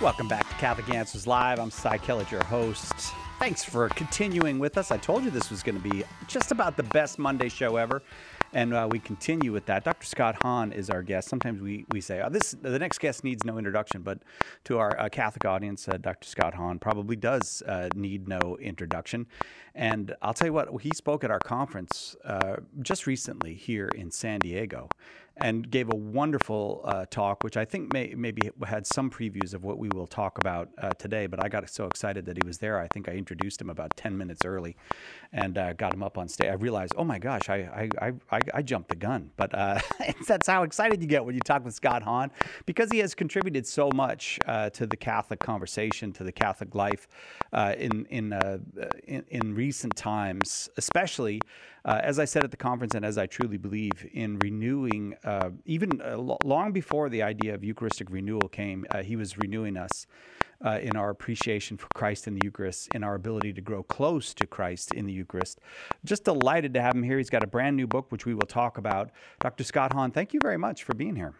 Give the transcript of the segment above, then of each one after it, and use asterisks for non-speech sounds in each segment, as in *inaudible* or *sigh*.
Welcome back to Catholic Answers Live. I'm Cy Kellett, your host. Thanks for continuing with us. I told you this was going to be just about the best Monday show ever, and uh, we continue with that. Dr. Scott Hahn is our guest. Sometimes we, we say, oh, this the next guest needs no introduction, but to our uh, Catholic audience, uh, Dr. Scott Hahn probably does uh, need no introduction. And I'll tell you what, he spoke at our conference uh, just recently here in San Diego and gave a wonderful uh, talk, which I think may, maybe had some previews of what we will talk about uh, today. But I got so excited that he was there. I think I introduced him about 10 minutes early and uh, got him up on stage. I realized, oh my gosh, I, I, I, I jumped the gun. But uh, *laughs* that's how excited you get when you talk with Scott Hahn because he has contributed so much uh, to the Catholic conversation, to the Catholic life uh, in, in, in, in recent times, especially uh, as I said at the conference, and as I truly believe in renewing, uh, even uh, long before the idea of Eucharistic renewal came, uh, he was renewing us. Uh, in our appreciation for Christ in the Eucharist, in our ability to grow close to Christ in the Eucharist. Just delighted to have him here. He's got a brand new book, which we will talk about. Dr. Scott Hahn, thank you very much for being here.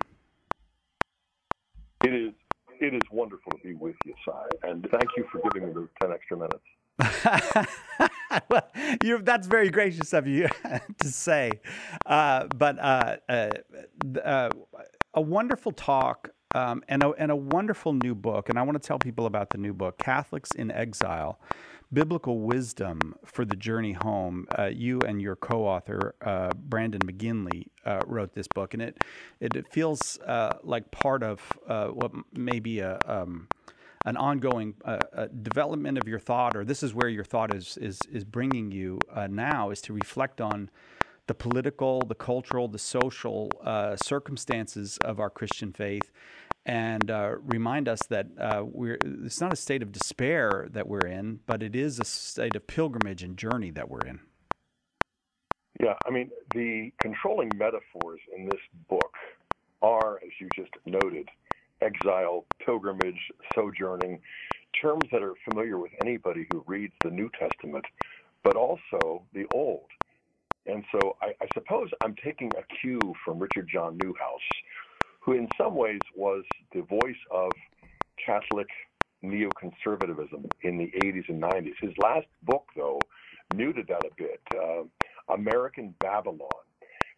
It is it is wonderful to be with you, Cy, and thank you for giving me those ten extra minutes. *laughs* well, that's very gracious of you *laughs* to say. Uh, but uh, uh, uh, a wonderful talk um, and, a, and a wonderful new book. And I want to tell people about the new book, Catholics in Exile Biblical Wisdom for the Journey Home. Uh, you and your co author, uh, Brandon McGinley, wrote this book. And it, it, feels like part of what may be a. Um, an ongoing uh, uh, development of your thought, or this is where your thought is is is bringing you uh, now, is to reflect on the political, the cultural, the social uh, circumstances of our Christian faith, and uh, remind us that uh, we're it's not a state of despair that we're in, but it is a state of pilgrimage and journey that we're in. Yeah, I mean the controlling metaphors in this book are, as you just noted, exile, pilgrimage, sojourning, terms that are familiar with anybody who reads the New Testament, but also the Old. And so I, I suppose I'm taking a cue from Richard John Neuhaus, who in some ways was the voice of Catholic neoconservatism in the 80s and 90s. His last book, though, muted that a bit uh, American Babylon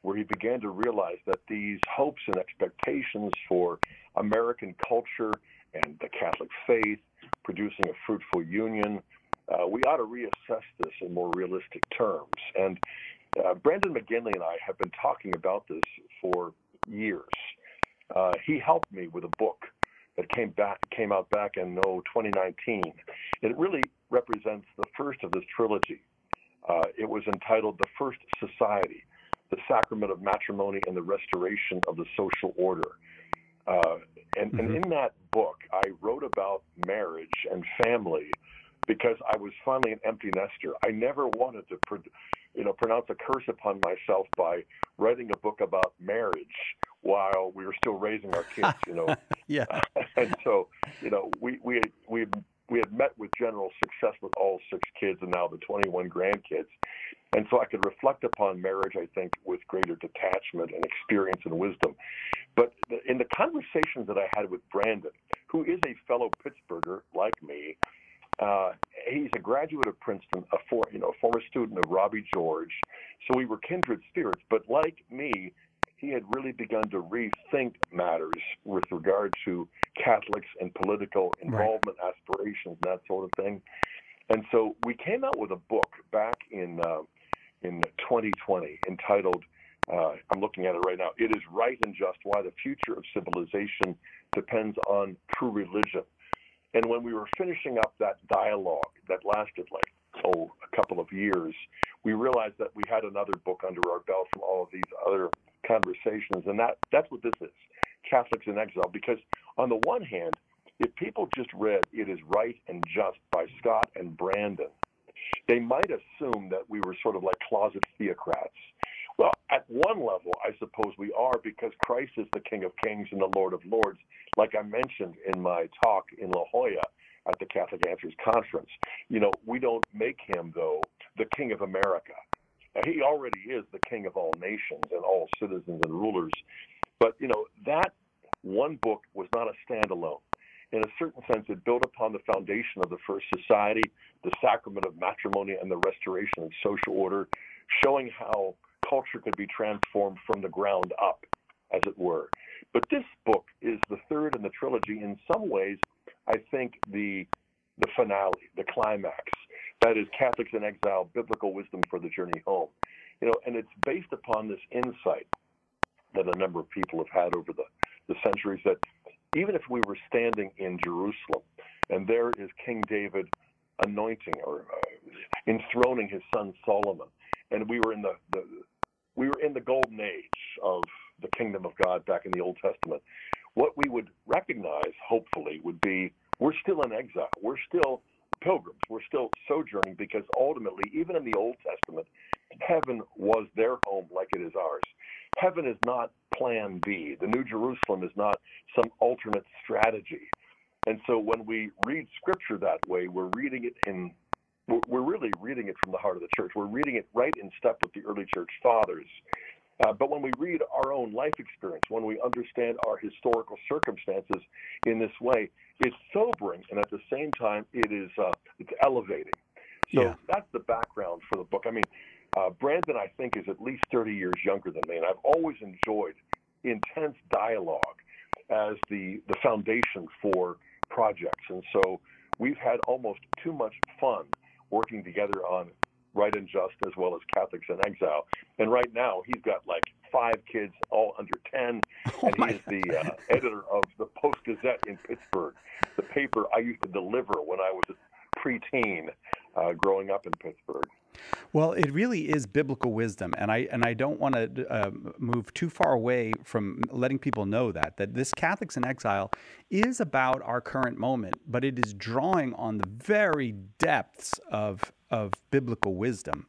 where he began to realize that these hopes and expectations for American culture and the Catholic faith producing a fruitful union, uh, we ought to reassess this in more realistic terms. And uh, Brandon McGinley and I have been talking about this for years. Uh, he helped me with a book that came back came out back in oh, 2019. It really represents the first of this trilogy. Uh, it was entitled "The First Society," the sacrament of matrimony and the restoration of the social order. Uh, and, mm-hmm. and in that book, I wrote about marriage and family because I was finally an empty nester. I never wanted to, pro- you know, pronounce a curse upon myself by writing a book about marriage while we were still raising our kids. You know, *laughs* yeah. *laughs* and so, you know, we we we we had met with general success with all six kids and now the 21 grandkids. And so I could reflect upon marriage, I think, with greater detachment and experience and wisdom. But in the conversations that I had with Brandon, who is a fellow Pittsburgher like me, uh, he's a graduate of Princeton, a for, you know, a former student of Robbie George. So we were kindred spirits. But like me, he had really begun to rethink matters with regard to Catholics and political involvement, right. aspirations, and that sort of thing. And so we came out with a book back in uh, in 2020 entitled. Uh, I'm looking at it right now. It is right and just why the future of civilization depends on true religion. And when we were finishing up that dialogue that lasted like oh a couple of years, we realized that we had another book under our belt from all of these other conversations, and that that's what this is, Catholics in Exile. Because on the one hand, if people just read "It Is Right and Just" by Scott and Brandon, they might assume that we were sort of like closet theocrats. Well, at one level, I suppose we are because Christ is the King of Kings and the Lord of Lords, like I mentioned in my talk in La Jolla at the Catholic Answers Conference. You know, we don't make him, though, the King of America. He already is the King of all nations and all citizens and rulers. But, you know, that one book was not a standalone. In a certain sense, it built upon the foundation of the first society, the sacrament of matrimony, and the restoration of social order, showing how culture could be transformed from the ground up, as it were. But this book is the third in the trilogy. In some ways, I think the the finale, the climax. That is Catholics in Exile, Biblical Wisdom for the Journey Home. You know, and it's based upon this insight that a number of people have had over the, the centuries that even if we were standing in Jerusalem and there is King David anointing or uh, enthroning his son Solomon, and we were in the, the we were in the golden age of the kingdom of God back in the Old Testament. What we would recognize, hopefully, would be we're still in exile. We're still pilgrims. We're still sojourning because ultimately, even in the Old Testament, heaven was their home like it is ours. Heaven is not plan B. The New Jerusalem is not some alternate strategy. And so when we read scripture that way, we're reading it in we're really reading it from the heart of the church. We're reading it right in step with the early church fathers. Uh, but when we read our own life experience, when we understand our historical circumstances in this way, it's sobering, and at the same time, it is uh, it's elevating. So yeah. that's the background for the book. I mean, uh, Brandon, I think, is at least 30 years younger than me, and I've always enjoyed intense dialogue as the the foundation for projects. And so we've had almost too much fun working together on Right and Just as well as Catholics in Exile. And right now, he's got like five kids, all under 10, *laughs* oh and he is the uh, editor of the Post Gazette in Pittsburgh, the paper I used to deliver when I was a preteen uh, growing up in Pittsburgh. Well, it really is biblical wisdom, and I and I don't want to uh, move too far away from letting people know that that this Catholics in Exile is about our current moment, but it is drawing on the very depths of of biblical wisdom.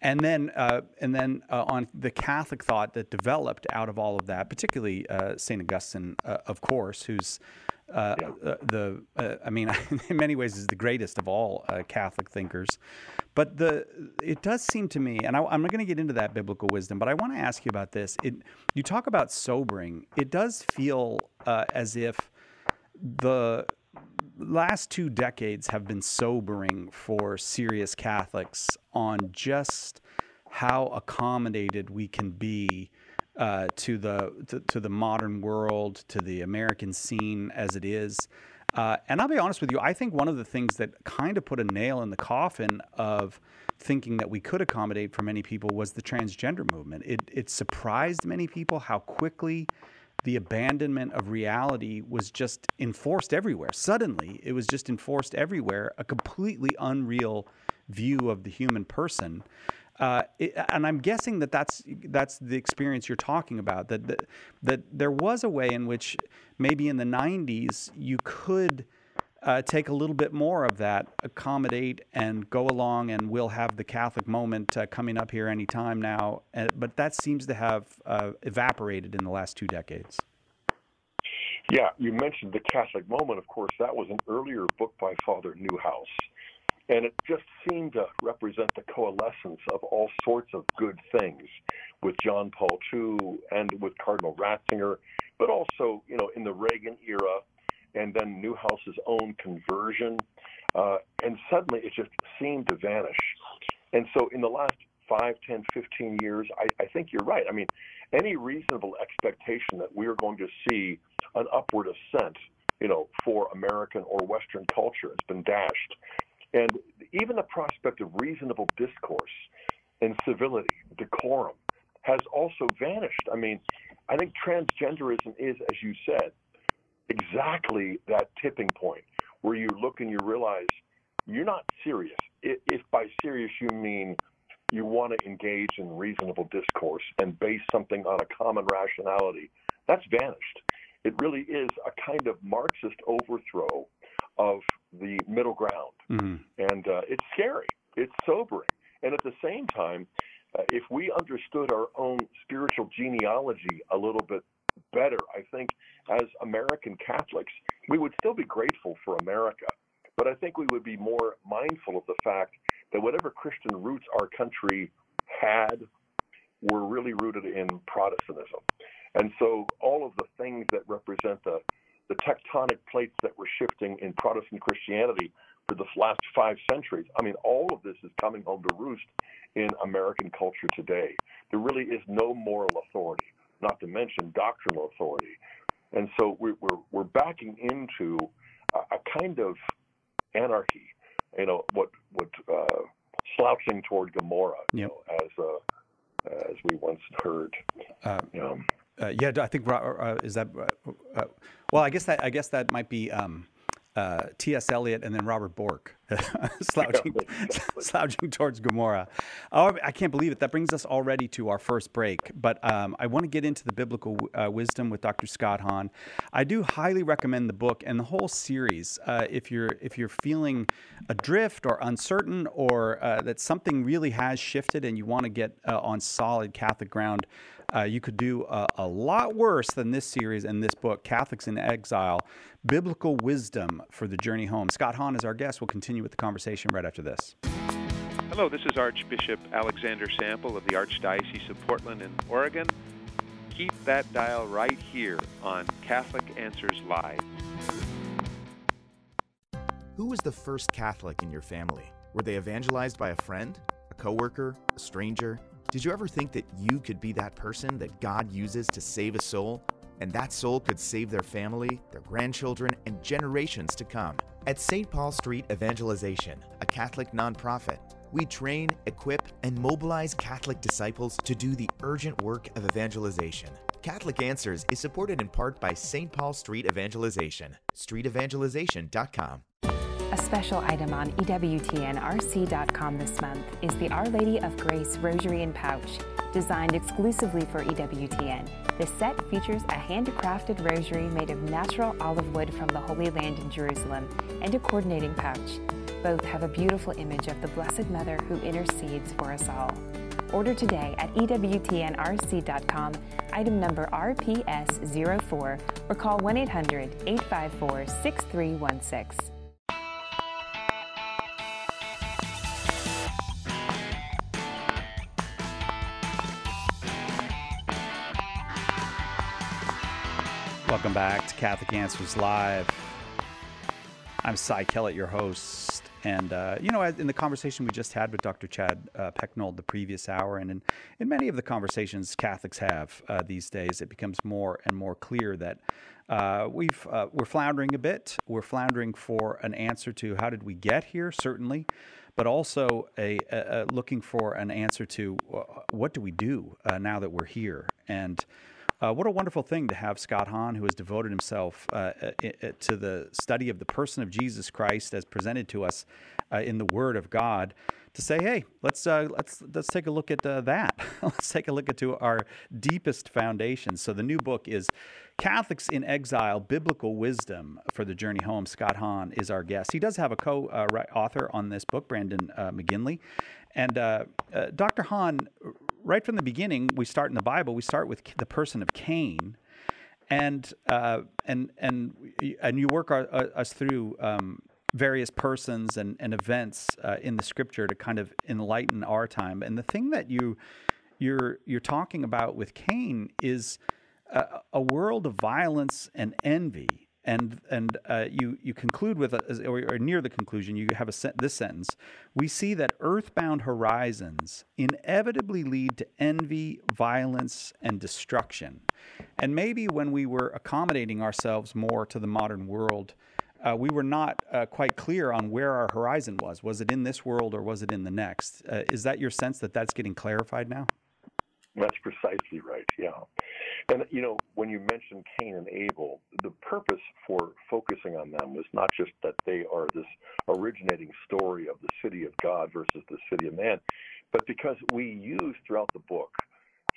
And then, uh, and then uh, on the Catholic thought that developed out of all of that, particularly uh, Saint Augustine, uh, of course, who's uh, yeah. Uh, the I mean, *laughs* in many ways, is the greatest of all Catholic thinkers. But the it does seem to me, and I, am not going to get into that biblical wisdom, but I want to ask you about this. It you talk about sobering. It does feel as if the last two decades have been sobering for serious Catholics on just how accommodated we can be uh, to the to, to, the modern world, to the American scene as it is. Uh, and I'll be honest with you, I think one of the things that kind of put a nail in the coffin of thinking that we could accommodate for many people was the transgender movement. It, it surprised many people how quickly the abandonment of reality was just enforced everywhere. Suddenly, it was just enforced everywhere, a completely unreal view of the human person. Uh, it, and I'm guessing that that's that's the experience you're talking about. That, that that there was a way in which maybe in the 90s you could uh, take a little bit more of that, accommodate, and go along, and we'll have the Catholic moment uh, coming up here anytime now. Uh, but that seems to have uh, evaporated in the last two decades. Yeah, you mentioned the Catholic moment. Of course, that was an earlier book by Father Neuhaus. And it just seemed to represent the coalescence of all sorts of good things with John Paul II and with Cardinal Ratzinger, but also, you know, in the Reagan era and then Neuhaus's own conversion. Uh, and suddenly it just seemed to vanish. And so in the last 5, 10, 15 years, I, I think you're right. I mean, any reasonable expectation that we're going to see an upward ascent, you know, for American or Western culture has been dashed. And even the prospect of reasonable discourse and civility, decorum, has also vanished. I mean, I think transgenderism is, as you said, exactly that tipping point where you look and you realize you're not serious. If by serious you mean you want to engage in reasonable discourse and base something on a common rationality, that's vanished. It really is a kind of Marxist overthrow of the middle ground. Mm-hmm. And uh, it's scary, it's sobering. And at the same time, uh, if we understood our own spiritual genealogy a little bit better, I think, as American Catholics, we would still be grateful for America. But I think we would be more mindful of the fact that whatever Christian roots our country had were really rooted in Protestantism. And so all of the things that represent the, the tectonic plates that were shifting in Protestant Christianity for the last five centuries, I mean, all of this is coming home to roost in American culture today. There really is no moral authority, not to mention doctrinal authority. And so we're, we're, we're backing into a, a kind of anarchy, you know, what, what uh, slouching toward Gomorrah, you yep. know, as, uh, as we once heard. Uh, um, uh, yeah, I think uh, is that. Uh, uh, well, I guess that I guess that might be um, uh, T.S. Eliot and then Robert Bork *laughs* slouching, *laughs* slouching towards Gomorrah. Oh, I can't believe it. That brings us already to our first break. But um, I want to get into the biblical uh, wisdom with Dr. Scott Hahn. I do highly recommend the book and the whole series. Uh, if you're if you're feeling adrift or uncertain, or uh, that something really has shifted and you want to get uh, on solid Catholic ground. Uh, you could do a, a, lot worse than this series and this book, Catholics in Exile Biblical Wisdom for the Journey Home. Scott Hahn is our guest. We'll continue with the conversation right after this. Hello, this is Archbishop Alexander Sample of the Archdiocese of Portland in Oregon. Keep that dial right here on Catholic Answers Live. Who was the first Catholic in your family? Were they evangelized by a friend, a coworker, a stranger? Did you ever think that you could be that person that God uses to save a soul? And that soul could save their family, their grandchildren, and generations to come. At St. Paul Street Evangelization, a Catholic nonprofit, we train, equip, and mobilize Catholic disciples to do the urgent work of evangelization. Catholic Answers is supported in part by St. Paul Street Evangelization, streetevangelization.com. A special item on EWTNRC.com this month is the Our Lady of Grace Rosary and Pouch, designed exclusively for EWTN. This set features a handcrafted rosary made of natural olive wood from the Holy Land in Jerusalem and a coordinating pouch. Both have a beautiful image of the Blessed Mother who intercedes for us all. Order today at EWTNRC.com, item number RPS04, or call 1 800 854 6316. Welcome back to Catholic Answers Live. I'm Cy Kellett, your host. And, uh, you know, in the conversation we just had with Dr. Chad uh, Pecknold the previous hour, and in, in many of the conversations Catholics have uh, these days, it becomes more and more clear that uh, we've, uh, we're floundering a bit. We're floundering for an answer to how did we get here, certainly, but also a, a, a looking for an answer to uh, what do we do now that we're here. And uh, what a wonderful thing to have Scott Hahn, who has devoted himself uh, to the study of the person of Jesus Christ as presented to us uh, in the Word of God, to say, "Hey, let's uh, let's let's take a look at uh, that. *laughs* let's take a look at our deepest foundations." So the new book is Catholics in Exile: Biblical Wisdom for the Journey Home. Scott Hahn is our guest. He does have a co-author uh, on this book, Brandon McGinley, and Dr. Hahn right from the beginning, we start in the Bible. We start with the person of Cain, and uh, and and and you work our, uh, us through um, various persons and, and events uh, in the scripture to kind of enlighten our time. And the thing that you you're you're talking about with Cain is a, a world of violence and envy and and uh, you you conclude with a, or, or, near the conclusion you have a this sentence. We see that earthbound horizons inevitably lead to envy violence and destruction. And maybe when we were accommodating ourselves more to the modern world uh, we were not uh, quite clear on where our horizon was. Was it in this world or was it in the next? Uh, is that your sense that that's getting clarified now? That's precisely right yeah and you know, when you mentioned Cain and Abel, the purpose for focusing on them was not just that they are this originating story of the city of God versus the city of man, but because we use throughout the book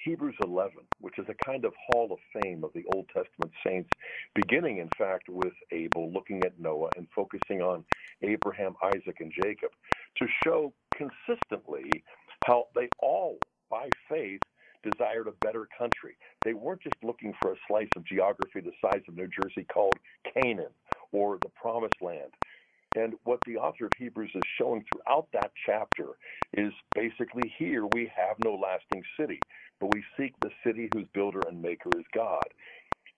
Hebrews 11, which is a kind of hall of fame of the Old Testament saints, beginning, in fact, with Abel, looking at Noah, and focusing on Abraham, Isaac, and Jacob, to show consistently how they all, by faith, desired a better country. They weren't just looking for a slice of geography the size of New Jersey called Canaan or the Promised Land. And what the author of Hebrews is showing throughout that chapter is basically here we have no lasting city, but we seek the city whose builder and maker is God.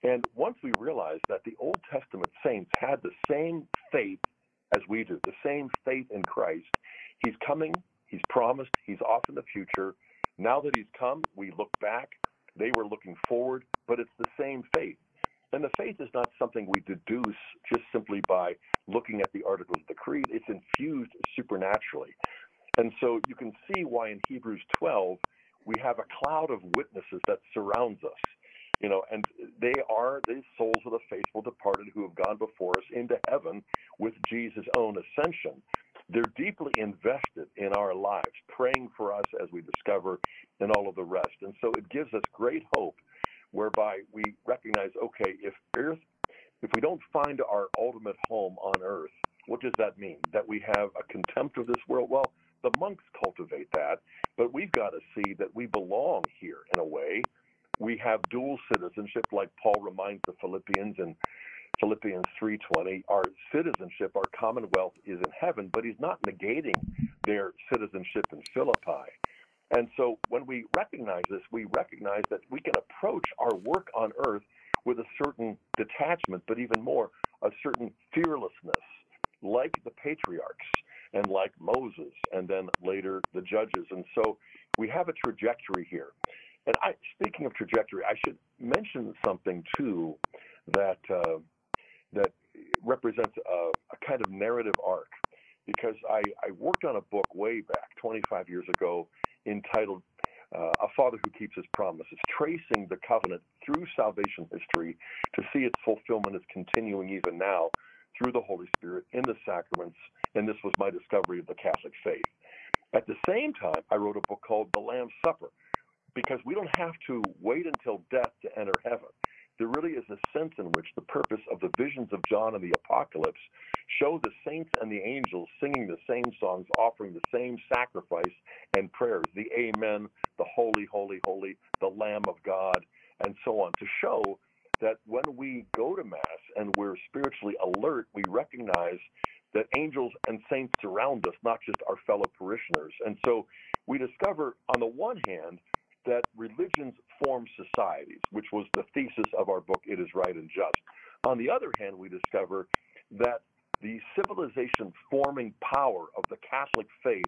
And once we realize that the Old Testament saints had the same faith as we do, the same faith in Christ, He's coming, He's promised, He's off in the future, now that he's come, we look back. They were looking forward, but it's the same faith. And the faith is not something we deduce just simply by looking at the Articles of the Creed, it's infused supernaturally. And so you can see why in Hebrews 12 we have a cloud of witnesses that surrounds us. You know, and they are the souls of the faithful departed who have gone before us into heaven with Jesus' own ascension. They're deeply invested in our lives, praying for us as we discover and all of the rest. And so it gives us great hope whereby we recognize okay, if earth, if we don't find our ultimate home on earth, what does that mean? That we have a contempt of this world? Well, the monks cultivate that, but we've got to see that we belong here in a way. We have dual citizenship, like Paul reminds the Philippians in Philippians 3:20, our citizenship, our commonwealth is in heaven, but he's not negating their citizenship in Philippi. And so when we recognize this, we recognize that we can approach our work on earth with a certain detachment, but even more, a certain fearlessness, like the patriarchs and like Moses, and then later the judges. And so we have a trajectory here. And I, speaking of trajectory, I should mention something too that uh, represents a, a kind of narrative arc because I, I, worked on a book way back 25 years ago entitled uh, A Father Who Keeps His Promises, tracing the covenant through salvation history to see its fulfillment is continuing even now through the Holy Spirit in the sacraments. And this was my discovery of the Catholic faith. At the same time, I wrote a book called The Lamb's Supper because we don't have to wait until death to enter heaven there really is a sense in which the purpose of the visions of John and the Apocalypse show the saints and the angels singing the same songs, offering the same sacrifice and prayers the Amen, the Holy, Holy, Holy, the Lamb of God, and so on, to show that when we go to Mass and we're spiritually alert, we recognize that angels and saints surround us, not just our fellow parishioners. And so we discover, on the one hand, that religions form societies, which was the thesis of our book, It Is Right and Just. On the other hand, we discover that the civilization forming power of the Catholic faith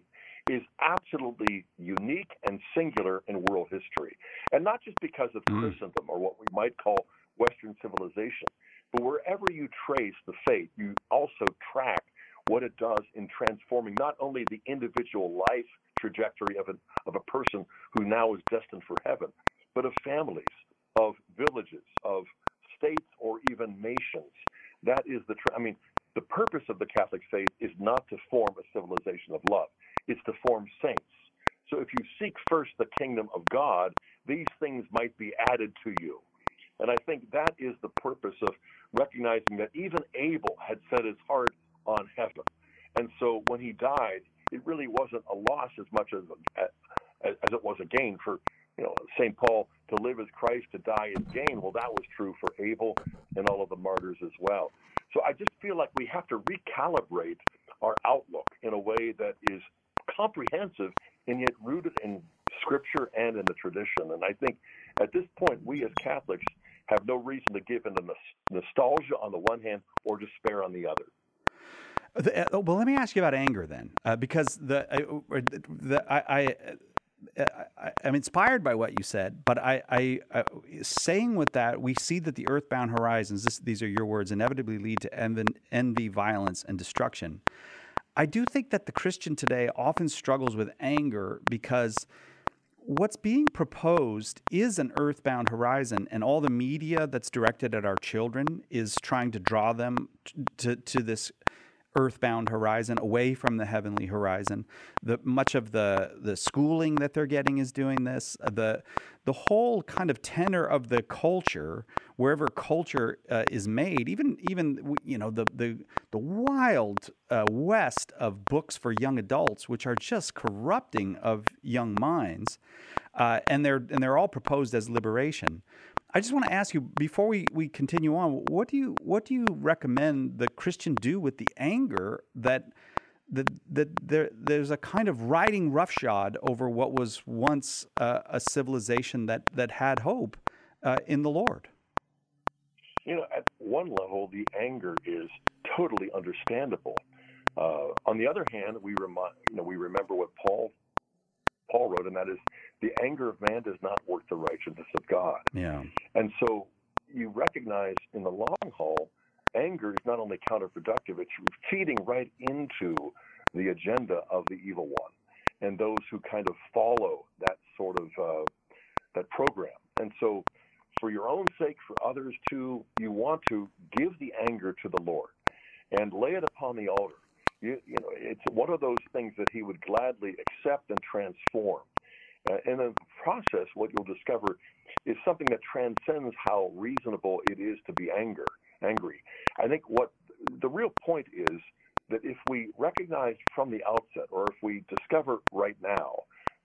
is absolutely unique and singular in world history. And not just because of mm. Christendom or what we might call Western civilization, but wherever you trace the faith, you also track what it does in transforming not only the individual life trajectory of, of a person who now is destined for heaven, but of families, of villages, of states, or even nations. That is the, tra- I mean, the purpose of the Catholic faith is not to form a civilization of love, it's to form saints. So if you seek first the kingdom of God, these things might be added to you. And I think that is the purpose of recognizing that even Abel had set his heart on heaven. And so when he died, it really wasn't a loss as much as as, it was a gain for you know St. Paul to live as Christ, to die as gain. Well, that was true for Abel and all of the martyrs as well. So I just feel like we have to recalibrate our outlook in a way that is comprehensive and yet rooted in scripture and in the tradition. And I think at this point, we as Catholics have no reason to give into nostalgia on the one hand or despair on the other. Uh, well, let me ask you about anger then, uh, because the, uh, the I, I am inspired by what you said, but I, I, I, saying with that, we see that the earthbound horizons, this, these are your words, inevitably lead to envy, envy, violence, and destruction. I do think that the Christian today often struggles with anger because what's being proposed is an earthbound horizon, and all the media that's directed at our children is trying to draw them to, to this earthbound horizon, away from the heavenly horizon. The much of the the schooling that they're getting is doing this. Uh, the the whole kind of tenor of the culture, wherever culture uh, is made, even even you know the the the wild uh, west of books for young adults, which are just corrupting of young minds, uh, and they're and they're all proposed as liberation. I just want to ask you before we, we continue on, what do you what do you recommend the Christian do with the anger that that that there there's a kind of riding roughshod over what was once uh, a civilization that that had hope uh, in the Lord. You know, at one level, the anger is totally understandable. Uh, on the other hand, we remind you know we remember what Paul Paul wrote, and that is the anger of man does not work the righteousness of God. Yeah. And so you recognize in the long haul, anger is not only counterproductive, it's feeding right into the agenda of the evil one and those who kind of follow that sort of uh, that program. And so, for your own sake, for others too, you want to give the anger to the Lord and lay it upon the altar. You, you know, it's one of those things that He would gladly accept and transform. Uh, in the process, what you'll discover is something that transcends how reasonable it is to be anger, angry. I think what the real point is that if we recognize from the outset, or if we discover right now,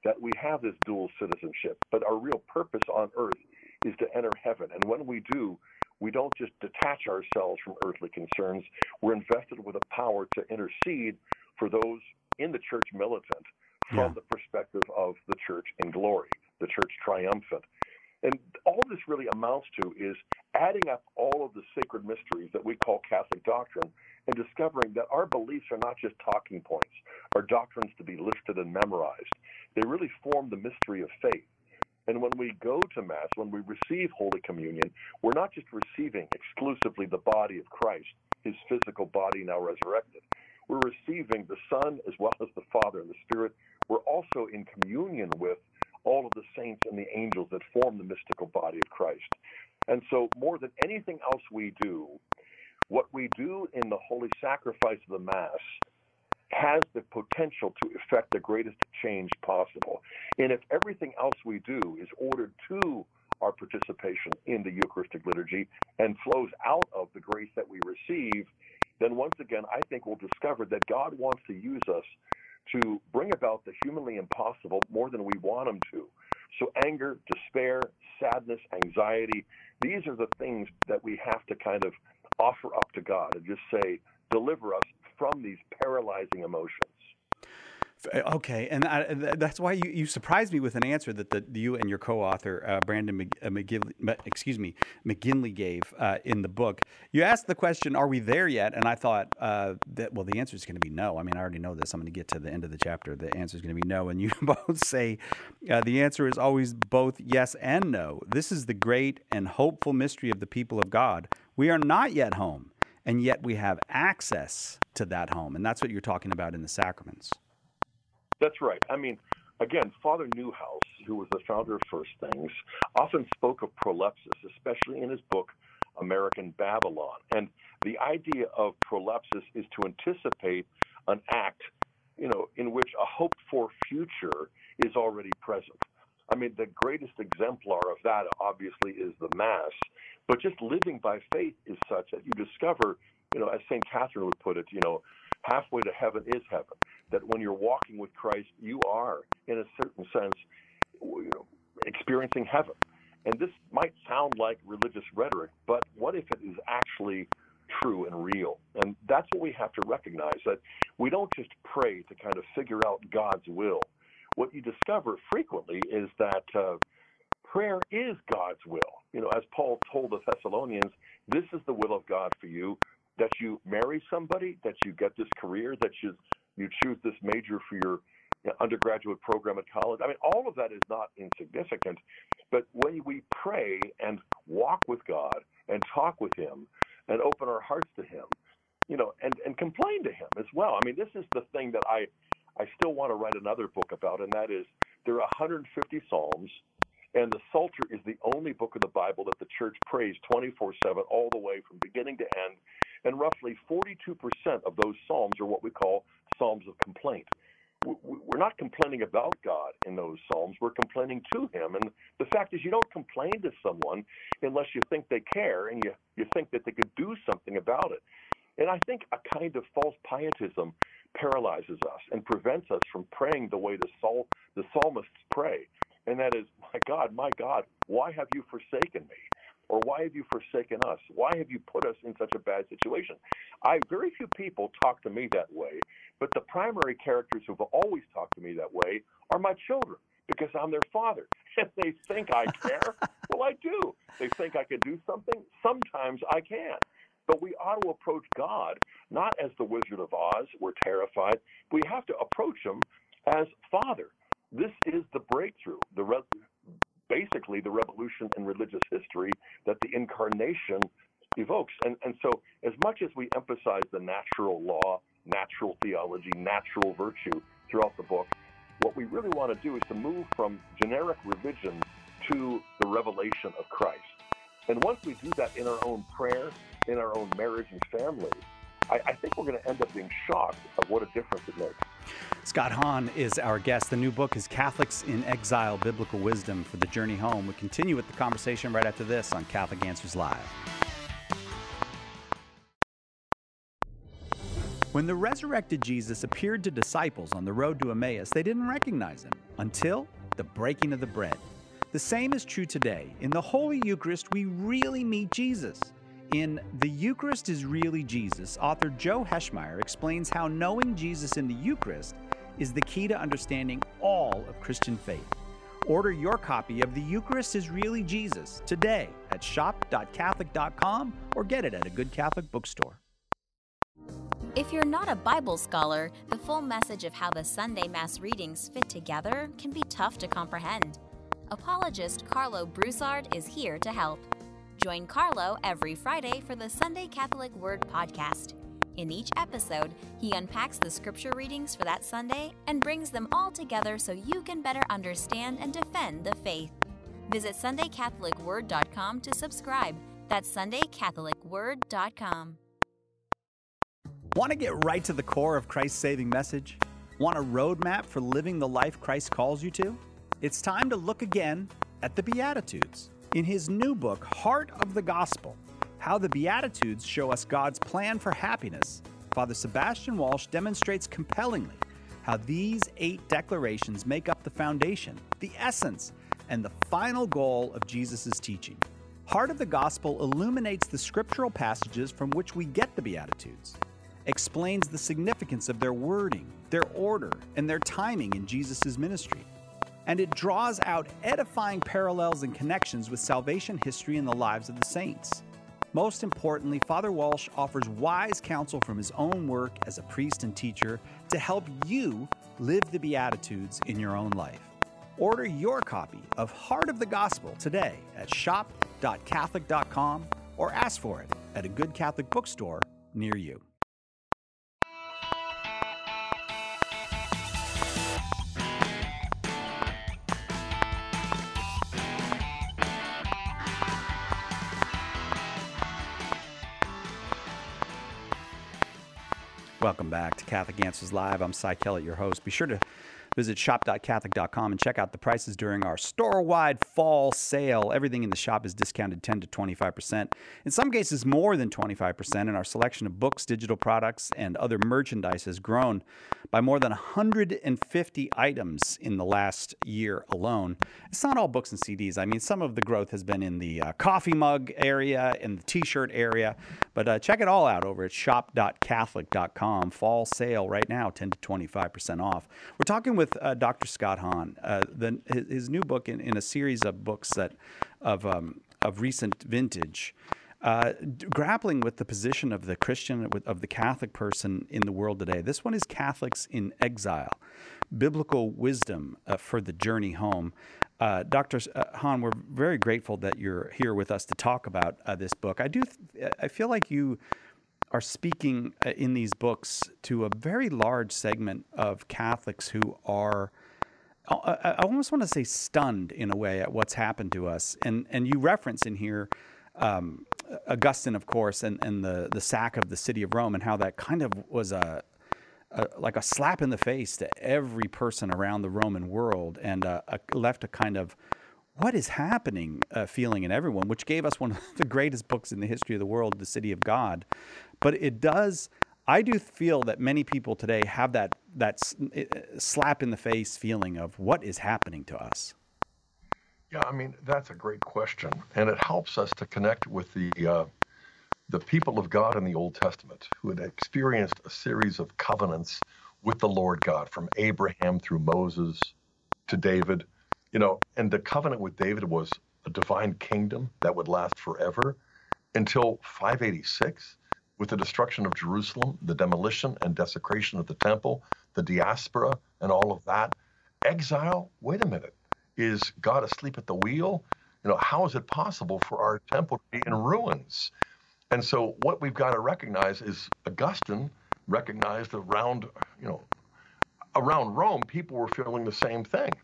that we have this dual citizenship, but our real purpose on earth is to enter heaven. And when we do, we don't just detach ourselves from earthly concerns. We're invested with a power to intercede for those in the church militant from yeah. the perspective of the church in glory, the church triumphant. And all this really amounts to is adding up all of the sacred mysteries that we call Catholic doctrine and discovering that our beliefs are not just talking points or doctrines to be listed and memorized. They really form the mystery of faith. And when we go to Mass, when we receive Holy Communion, we're not just receiving exclusively the body of Christ, his physical body now resurrected. We're receiving the Son as well as the Father and the Spirit we're also in communion with all of the saints and the angels that form the mystical body of Christ. And so, more than anything else we do, what we do in the holy sacrifice of the Mass has the potential to effect the greatest change possible. And if everything else we do is ordered to our participation in the Eucharistic liturgy and flows out of the grace that we receive, then once again, I think we'll discover that God wants to use us to bring about the humanly impossible more than we want them to. So, anger, despair, sadness, anxiety, these are the things that we have to kind of offer up to God and just say, deliver us from these paralyzing emotions. Uh, okay, and I, that's why you, you surprised me with an answer that the, you and your co-author uh, Brandon Mc, uh, excuse me, McGinley gave uh, in the book. You asked the question, "Are we there yet?" And I thought uh, that well, the answer is going to be no. I mean, I already know this. I'm going to get to the end of the chapter. The answer is going to be no, and you *laughs* both say uh, the answer is always both yes and no. This is the great and hopeful mystery of the people of God. We are not yet home, and yet we have access to that home, and that's what you're talking about in the sacraments. That's right. I mean, again, Father Neuhaus, who was the founder of First Things, often spoke of prolepsis, especially in his book American Babylon. And the idea of prolepsis is to anticipate an act, you know, in which a hoped for future is already present. I mean, the greatest exemplar of that obviously is the Mass, but just living by faith is such that you discover, you know, as St. Catherine would put it, you know, halfway to heaven is heaven. That when you're walking with Christ, you are, in a certain sense, you know, experiencing heaven. And this might sound like religious rhetoric, but what if it is actually true and real. And that's what we have to recognize that we don't just pray to kind of figure out God's will. What you discover frequently is that uh, prayer is God's will. You know, as Paul told the Thessalonians, this is the will of God for you that you marry somebody, that you get this career, that you you choose this major for your undergraduate program at college. I mean, all of that is not insignificant. But when we pray and walk with God and talk with Him and open our hearts to Him, you know, and, and complain to Him as well. I mean, this is the thing that I, I still want to write another book about, and that is there are 150 Psalms, and the Psalter is the only book of the Bible that the church prays 24 7 all the way from beginning to end. And roughly 42% of those Psalms are what we call Psalms of complaint we're not complaining about God in those Psalms. We're complaining to Him. And the fact is, you don't complain to someone unless you think they care and you, you think that they could do something about it. And I think a kind of false pietism paralyzes us and prevents us from praying the way the, psal- the psalmists pray. And that is, my God, my God, why have you forsaken me? Or why have you forsaken us? Why have you put us in such a bad situation? I very few people talk to me that way, but the primary characters who've always talked to me that way are my children because I'm their father. *laughs* And they think I care. *laughs* well, I do. They think I can do something. Sometimes I can. But we ought to approach God not as the Wizard of Oz. We're terrified. We have to approach Him as Father. This is the breakthrough, the re- basically the revolution in religious history that the incarnation evokes. And, and so, as much as we emphasize the natural law, natural theology, natural virtue throughout the book, what we really want to do is to move from generic religion to the revelation of Christ. And once we do that in our own prayer, in our own marriage and family, I, I think we're going to end up being shocked of what a difference it makes. Scott Hahn is our guest. The new book is Catholics in Exile Biblical Wisdom for the Journey Home. We continue with the conversation right after this on Catholic Answers Live. When the resurrected Jesus appeared to disciples on the road to Emmaus, they didn't recognize him until the breaking of the bread. The same is true today. In the Holy Eucharist, we really meet Jesus. In The Eucharist is Really Jesus, author Joe Heschmeyer explains how knowing Jesus in the Eucharist is the key to understanding all of Christian faith. Order your copy of The Eucharist is Really Jesus today at shop.catholic.com or get it at a good Catholic bookstore. If you're not a Bible scholar, the full message of how the Sunday Mass readings fit together can be tough to comprehend. Apologist Karlo Broussard is here to help. Join Karlo every Friday for the Sunday Catholic Word podcast. In each episode, he unpacks the scripture readings for that Sunday and brings them all together so you can better understand and defend the faith. Visit SundayCatholicWord.com to subscribe. That's SundayCatholicWord.com. Want to get right to the core of Christ's saving message? Want a roadmap for living the life Christ calls you to? It's time to look again at the Beatitudes. In his new book, Heart of the Gospel How the Beatitudes Show Us God's Plan for Happiness, Father Sebastian Walsh demonstrates compellingly how these eight declarations make up the foundation, the essence, and the final goal of Jesus' teaching. Heart of the Gospel illuminates the scriptural passages from which we get the Beatitudes, explains the significance of their wording, their order, and their timing in Jesus' ministry and it draws out edifying parallels and connections with salvation history and the lives of the saints. Most importantly, Father Walsh offers wise counsel from his own work as a priest and teacher to help you live the Beatitudes in your own life. Order your copy of Heart of the Gospel today at shop.catholic.com or ask for it at a good Catholic bookstore near you. Welcome back to Catholic Answers Live. I'm Cy Kellett, your host. Be sure to Visit shop.catholic.com and check out the prices during our store wide fall sale. Everything in the shop is discounted 10 to 25%. In some cases, more than 25%. And our selection of books, digital products, and other merchandise has grown by more than 150 items in the last year alone. It's not all books and CDs. I mean, some of the growth has been in the uh, coffee mug area, in the t shirt area, But uh, check it all out over at shop.catholic.com. Fall sale right now, 10 to 25% off. We're talking with uh, Dr. Scott Hahn. Uh, the, his, new book in, in, a series of books that of, um, of recent vintage. Uh, grappling with the position of the Christian, of the Catholic person in the world today. This one is Catholics in Exile Biblical Wisdom uh, for the Journey Home. Uh, Dr. Uh, Hahn, we're very grateful that you're here with us to talk about uh, this book. I do, th- I feel like you are speaking uh, in these books to a very large segment of Catholics who are. I almost want to say stunned in a way at what's happened to us, and and you reference in here um, Augustine, of course, and, and the, the sack of the city of Rome, and how that kind of was a, a like a slap in the face to every person around the Roman world, and uh, a, left a kind of what is happening uh, feeling in everyone, which gave us one of the greatest books in the history of the world, The City of God. But it does. I do feel that many people today have that that slap in the face feeling of what is happening to us. Yeah, I mean that's a great question, and it helps us to connect with the uh, the people of God in the Old Testament who had experienced a series of covenants with the Lord God, from Abraham through Moses to David. You know, and the covenant with David was a divine kingdom that would last forever until 586 with the destruction of Jerusalem, the demolition and desecration of the temple, the diaspora, and all of that. Exile, wait a minute is God asleep at the wheel? You know, how is it possible for our temple to be in ruins? And so what we've got to recognize is Augustine recognized around, you know, around Rome, people were feeling the same thing.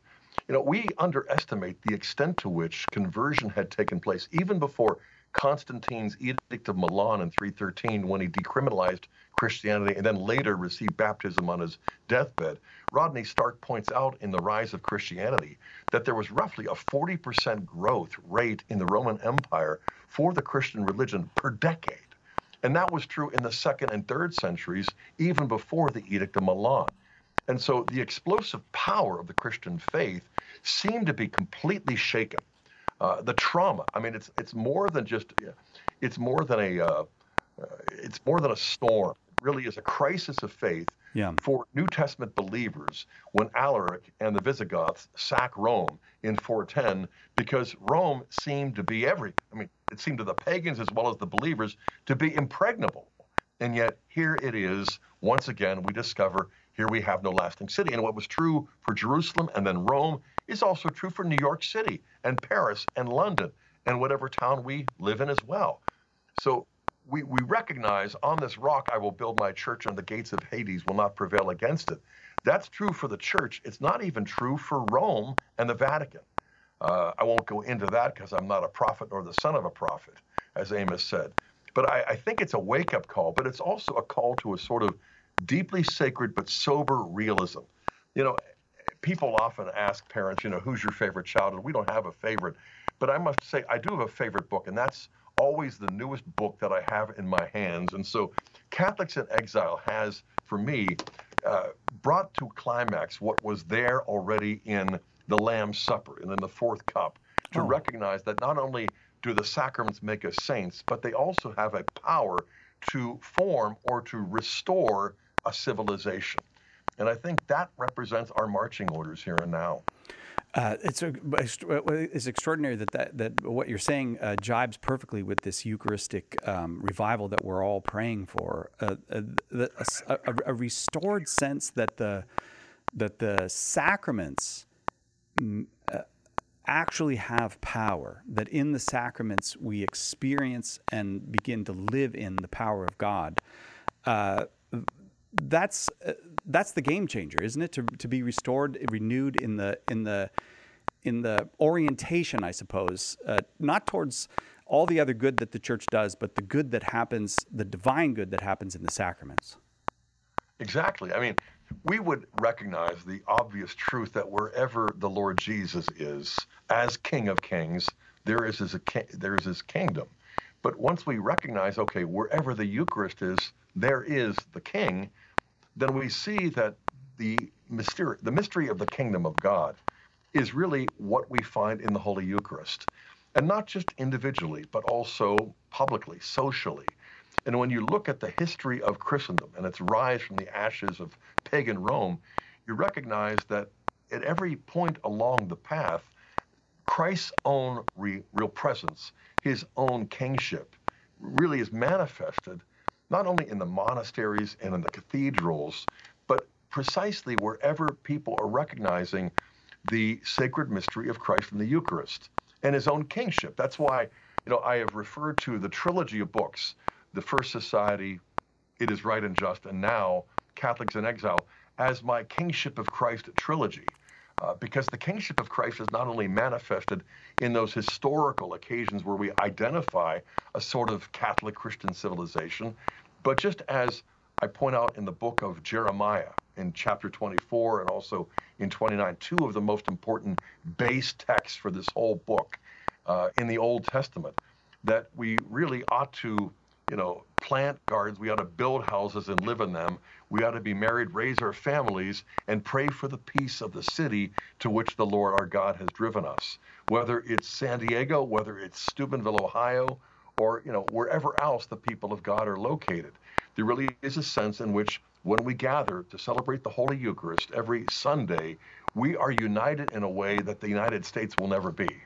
You know, we underestimate the extent to which conversion had taken place even before Constantine's Edict of Milan in 313 when he decriminalized Christianity and then later received baptism on his deathbed. Rodney Stark points out in The Rise of Christianity that there was roughly a 40% growth rate in the Roman Empire for the Christian religion per decade. And that was true in the second and third centuries, even before the Edict of Milan. And so the explosive power of the Christian faith seemed to be completely shaken. Uh, the trauma, I mean, it's, it's more than just, it's more than a, uh, it's more than a storm really is a crisis of faith yeah. for New Testament believers when Alaric and the Visigoths sack Rome in 410 because Rome seemed to be every, I mean, it seemed to the pagans as well as the believers to be impregnable. And yet here it is, once again, we discover here we have no lasting city. And what was true for Jerusalem and then Rome is also true for New York City and Paris and London and whatever town we live in as well. So we, we recognize on this rock I will build my church, and the gates of Hades will not prevail against it. That's true for the church. It's not even true for Rome and the Vatican. Uh, I won't go into that because I'm not a prophet nor the son of a prophet, as Amos said. But I, I think it's a wake up call, but it's also a call to a sort of deeply sacred but sober realism. You know, people often ask parents, you know, who's your favorite child? And we don't have a favorite. But I must say, I do have a favorite book, and that's always the newest book that I have in my hands. And so Catholics in Exile has, for me, uh, brought to climax what was there already in the Lamb's Supper and in the fourth cup to oh. recognize that not only do the sacraments make us saints, but they also have a power to form or to restore a civilization. And I think that represents our marching orders here and now. Uh, it's a, it's extraordinary that, that that what you're saying uh, jibes perfectly with this Eucharistic um, revival that we're all praying for. Uh, uh a, a, a, restored sense that the that the sacraments mm, uh, actually have power. That in the sacraments we experience and begin to live in the power of God. That's uh, that's the game changer, isn't it? To, to be restored, renewed in the in the in the orientation, I suppose, uh, not towards all the other good that the church does, but the good that happens, the divine good that happens in the sacraments. Exactly. I mean, we would recognize the obvious truth that wherever the Lord Jesus is, as King of Kings, there is his, there is his kingdom. But once we recognize, okay, wherever the Eucharist is, there is the King, then we see that the mystery, the mystery of the kingdom of God is really what we find in the Holy Eucharist. And not just individually, but also publicly, socially. And when you look at the history of Christendom and its rise from the ashes of pagan Rome, you recognize that at every point along the path, Christ's own re- real presence, his own kingship, really is manifested not only in the monasteries and in the cathedrals, but precisely wherever people are recognizing the sacred mystery of Christ in the Eucharist and his own kingship. That's why, you know, I have referred to the trilogy of books, the First Society, It is Right and Just, and now Catholics in Exile, as my Kingship of Christ trilogy. Uh, because the kingship of Christ is not only manifested in those historical occasions where we identify a sort of Catholic Christian civilization, but just as I point out in the book of Jeremiah in chapter 24 and also in 29, two of the most important base texts for this whole book uh, in the Old Testament, that we really ought to, you know, plant gardens, we ought to build houses and live in them. We ought to be married, raise our families, and pray for the peace of the city to which the Lord our God has driven us. Whether it's San Diego, whether it's Steubenville, Ohio, or you know wherever else the people of God are located. There really is a sense in which when we gather to celebrate the Holy Eucharist every Sunday, we are united in a way that the United States will never be.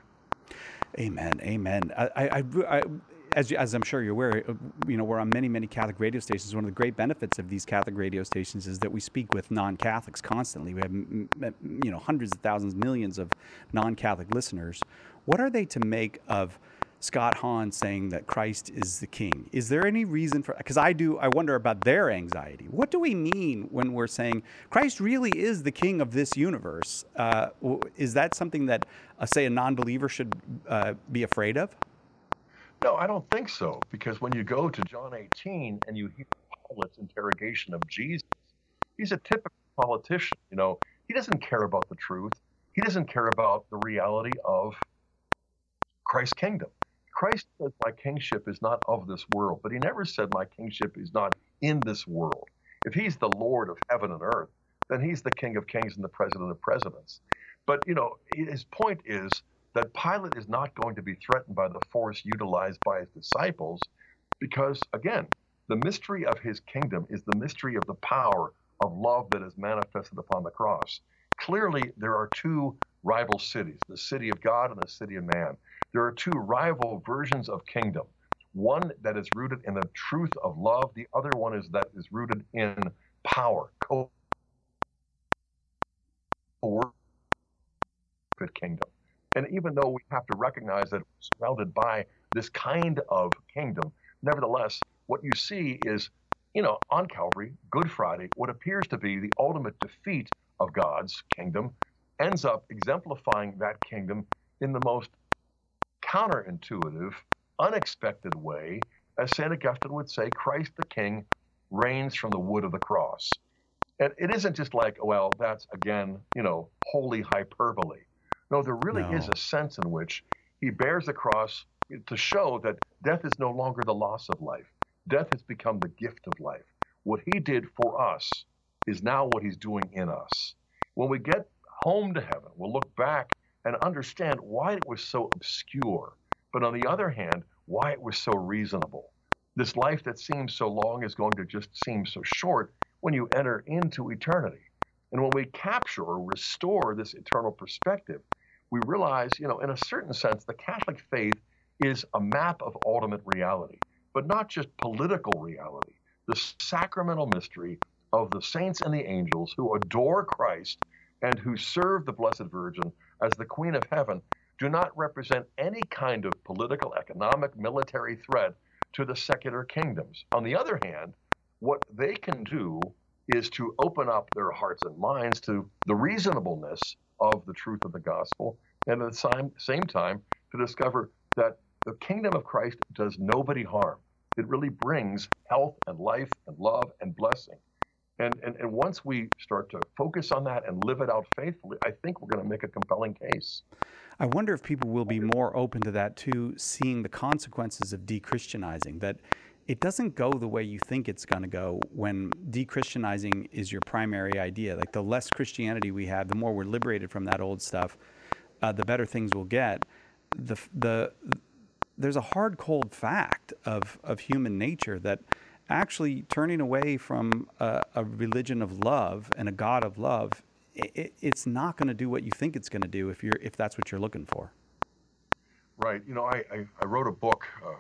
Amen. Amen. I, I, I, as, as I'm sure you're aware, uh, you know, we're on many, many Catholic radio stations. One of the great benefits of these Catholic radio stations is that we speak with non-Catholics constantly. We have, you know, hundreds of thousands, millions of non-Catholic listeners. What are they to make of Scott Hahn saying that Christ is the King? Is there any reason for? Because I do, I wonder about their anxiety. What do we mean when we're saying Christ really is the King of this universe? Uh, is that something that, uh, say, a non-believer should uh, be afraid of? No, I don't think so. Because when you go to John 18 and you hear Pilate's interrogation of Jesus, he's a typical politician. You know, he doesn't care about the truth. He doesn't care about the reality of Christ's kingdom. Christ says, My kingship is not of this world, but he never said, My kingship is not in this world. If he's the Lord of heaven and earth, then he's the King of kings and the President of presidents. But, you know, his point is that Pilate is not going to be threatened by the force utilized by his disciples because, again, the mystery of his kingdom is the mystery of the power of love that is manifested upon the cross. Clearly, there are two rival cities the city of God and the city of man. There are two rival versions of kingdom one that is rooted in the truth of love, the other one is that is rooted in power, co kingdom. And even though we have to recognize that we're surrounded by this kind of kingdom, nevertheless, what you see is, you know, on Calvary, Good Friday, what appears to be the ultimate defeat of God's kingdom ends up exemplifying that kingdom in the most counterintuitive, unexpected way. As St. Augustine would say, Christ the King reigns from the wood of the cross. And it isn't just like, well, that's again, you know, holy hyperbole. No, there really no. is a sense in which he bears the cross to show that death is no longer the loss of life. Death has become the gift of life. What he did for us is now what he's doing in us. When we get home to heaven, we'll look back and understand why it was so obscure, but on the other hand, why it was so reasonable. This life that seems so long is going to just seem so short when you enter into eternity. And when we capture or restore this eternal perspective, we realize, you know, in a certain sense, the Catholic faith is a map of ultimate reality, but not just political reality. The sacramental mystery of the saints and the angels who adore Christ and who serve the Blessed Virgin as the Queen of Heaven do not represent any kind of political, economic, military threat to the secular kingdoms. On the other hand, what they can do is to open up their hearts and minds to the reasonableness of the truth of the gospel, and at the same, same time to discover that the kingdom of Christ does nobody harm. It really brings health and life and love and blessing. And, and, and once we start to focus on that and live it out faithfully, I think we're going to make a compelling case. I wonder if people will be more open to that too, seeing the consequences of de-Christianizing. That it doesn't go the way you think it's going to go when de-Christianizing is your primary idea. Like the less Christianity we have, the more we're liberated from that old stuff, uh, the better things will get. The the there's a hard, cold fact of, of human nature that actually turning away from a, a religion of love and a God of love, it, it's not going to do what you think it's going to do if you're if that's what you're looking for. Right. You know, I, I, I wrote a book uh,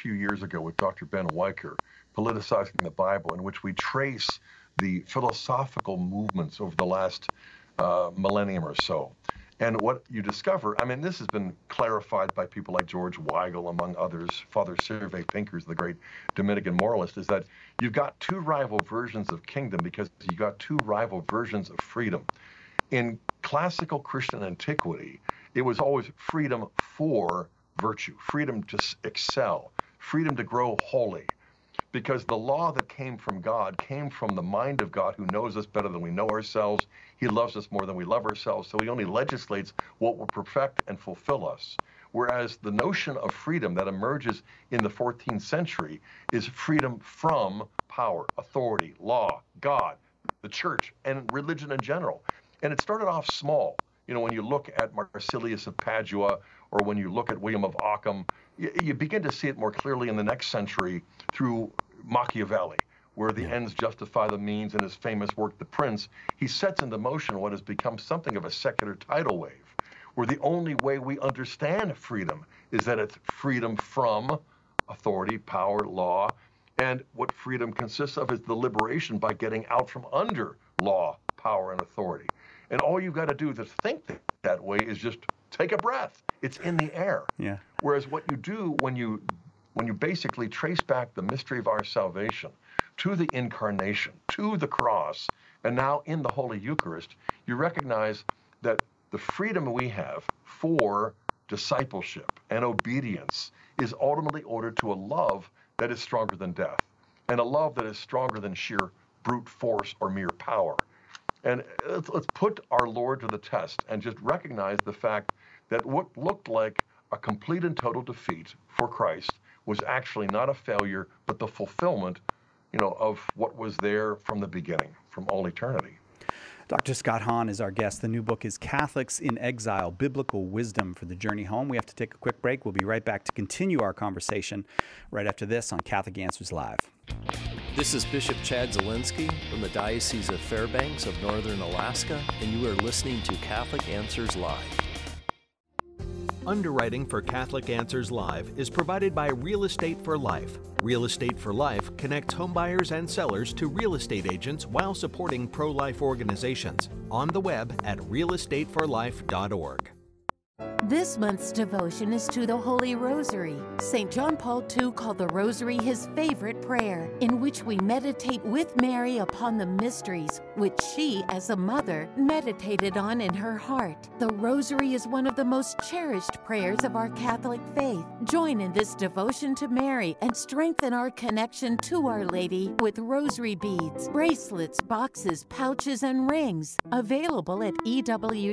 few years ago with Dr. Ben Wiker, Politicizing the Bible, in which we trace the philosophical movements over the last uh, millennium or so. And what you discover, I mean, this has been clarified by people like George Weigel, among others, Father Servais Pinckaers, the great Dominican moralist, is that you've got two rival versions of kingdom because you've got two rival versions of freedom. In classical Christian antiquity, it was always freedom for virtue, freedom to excel, freedom to grow holy, because the law that came from God came from the mind of God who knows us better than we know ourselves. He loves us more than we love ourselves, so he only legislates what will perfect and fulfill us. Whereas the notion of freedom that emerges in the 14th century is freedom from power, authority, law, God, the church, and religion in general. And it started off small. You know, when you look at Marsilius of Padua or when you look at William of Ockham, you, you begin to see it more clearly in the next century through Machiavelli, where the yeah. ends justify the means in his famous work, The Prince. He sets into motion what has become something of a secular tidal wave, where the only way we understand freedom is that it's freedom from authority, power, law. And what freedom consists of is the liberation by getting out from under law, power, and authority. And all you've got to do to think that way is just take a breath. It's in the air. Yeah. Whereas what you do when you when you basically trace back the mystery of our salvation to the incarnation, to the cross, and now in the Holy Eucharist, you recognize that the freedom we have for discipleship and obedience is ultimately ordered to a love that is stronger than death, and a love that is stronger than sheer brute force or mere power. And let's, let's put our Lord to the test and just recognize the fact that what looked like a complete and total defeat for Christ was actually not a failure, but the fulfillment, you know, of what was there from the beginning, from all eternity. Dr. Scott Hahn is our guest. The new book is Catholics in Exile Biblical Wisdom for the Journey Home. We have to take a quick break. We'll be right back to continue our conversation right after this on Catholic Answers Live. This is Bishop Chad Zielinski from the Diocese of Fairbanks of Northern Alaska, and you are listening to Catholic Answers Live. Underwriting for Catholic Answers Live is provided by Real Estate for Life. Real Estate for Life connects homebuyers and sellers to real estate agents while supporting pro life organizations. On the web at realestateforlife.org. This month's devotion is to the Holy Rosary. St. John Paul II called the Rosary his favorite prayer, in which we meditate with Mary upon the mysteries which she, as a mother, meditated on in her heart. The Rosary is one of the most cherished prayers of our Catholic faith. Join in this devotion to Mary and strengthen our connection to Our Lady with rosary beads, bracelets, boxes, pouches, and rings. Available at EWTNRC.com.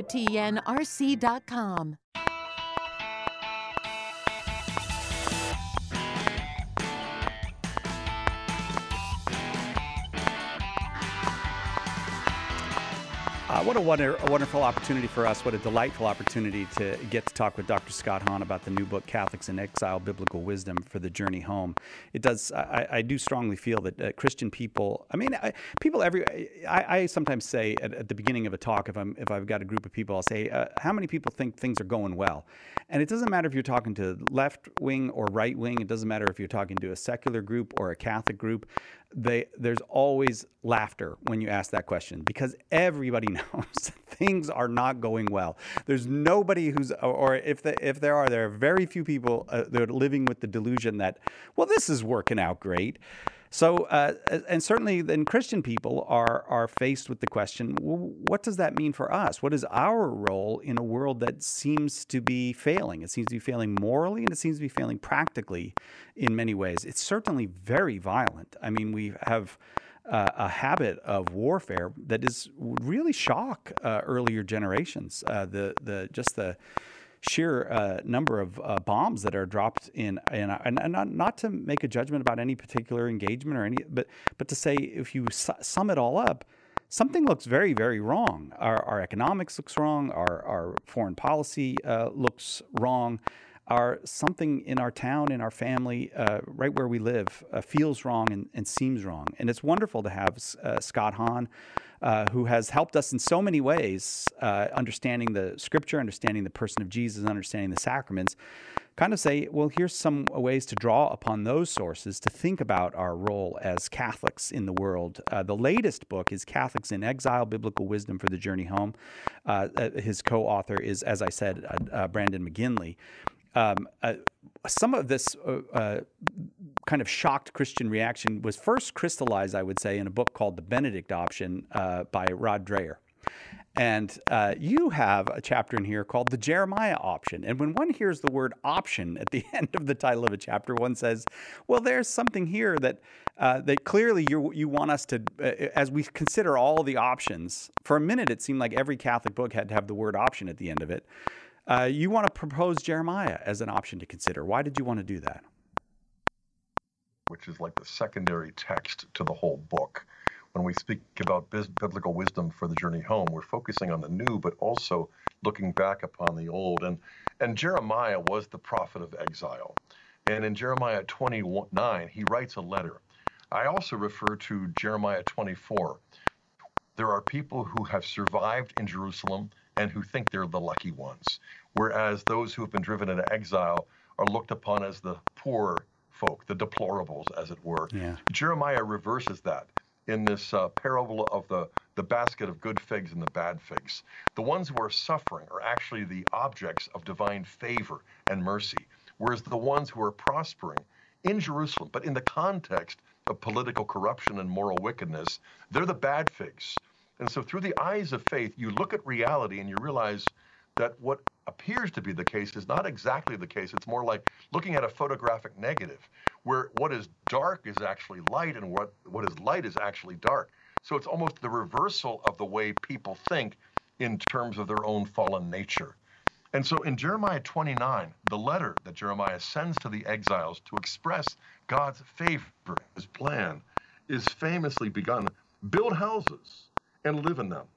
Uh, what a, wonder, a wonderful opportunity for us. What a delightful opportunity to get to talk with Dr. Scott Hahn about the new book, Catholics in Exile Biblical Wisdom for the Journey Home. It does, I, I do strongly feel that uh, Christian people, I mean, I, people every, I, I sometimes say at, at, the beginning of a talk, if, I'm, if I've got a group of people, I'll say, uh, How many people think things are going well? And it doesn't matter if you're talking to left wing or right wing, it doesn't matter if you're talking to a secular group or a Catholic group they, there's always laughter when you ask that question because everybody *laughs* knows things are not going well. There's nobody who's, or if the, if there are, there are very few people uh, that are living with the delusion that, well, this is working out great. So, uh, and certainly then Christian people are, are faced with the question what does that mean for us? What is our role in a world that seems to be failing? It seems to be failing morally and it seems to be failing practically in many ways. It's certainly very violent. I mean, we have. Uh, a habit of warfare that is really shock uh, earlier generations. Uh, the the just the sheer uh, number of uh, bombs that are dropped in, in and, and not, not, to make a judgment about any particular engagement or any, but but to say if you su- sum it all up, something looks very very wrong. Our, our economics looks wrong. Our our foreign policy uh, looks wrong. Are something in our town, in our family, uh, right where we live, uh, feels wrong and, and, seems wrong. And it's wonderful to have uh, Scott Hahn, uh, who has helped us in so many ways, uh, understanding the scripture, understanding the person of Jesus, understanding the sacraments, kind of say, well, here's some ways to draw upon those sources to think about our role as Catholics in the world. Uh, the latest book is Catholics in Exile Biblical Wisdom for the Journey Home. His co author is, as I said, Brandon McGinley. Um, uh, some of this kind of shocked Christian reaction was first crystallized, I would say, in a book called The Benedict Option by Rod Dreher. And uh, you have a chapter in here called the Jeremiah option. And when one hears the word option at the *laughs* end of the title of a chapter, one says, well, there's something here that, uh, that clearly you, you want us to, uh, as we consider all the options, for a minute it seemed like every Catholic book had to have the word option at the end of it. Uh, you want to propose Jeremiah as an option to consider. Why did you want to do that? Which is like the secondary text to the whole book when we speak about biblical wisdom for the journey home, we're focusing on the new, but also looking back upon the old. And, and Jeremiah was the prophet of exile. And in Jeremiah 29, he writes a letter. I also refer to Jeremiah 24. There are people who have survived in Jerusalem and who think they're the lucky ones, whereas those who have been driven into exile are looked upon as the poor folk, the deplorables, as it were. Yeah. Jeremiah reverses that in this uh, parable of the, the basket of good figs and the bad figs. The ones who are suffering are actually the objects of divine favor and mercy, whereas the ones who are prospering in Jerusalem, but in the context of political corruption and moral wickedness, they're the bad figs. And so, through the eyes of faith, you look at reality and you realize that what appears to be the case is not exactly the case. It's more like looking at a photographic negative, where what is dark is actually light and what, what is light is actually dark. So it's almost the reversal of the way people think in terms of their own fallen nature. And so in Jeremiah 29, the letter that Jeremiah sends to the exiles to express God's favor, his plan, is famously begun build houses and live in them,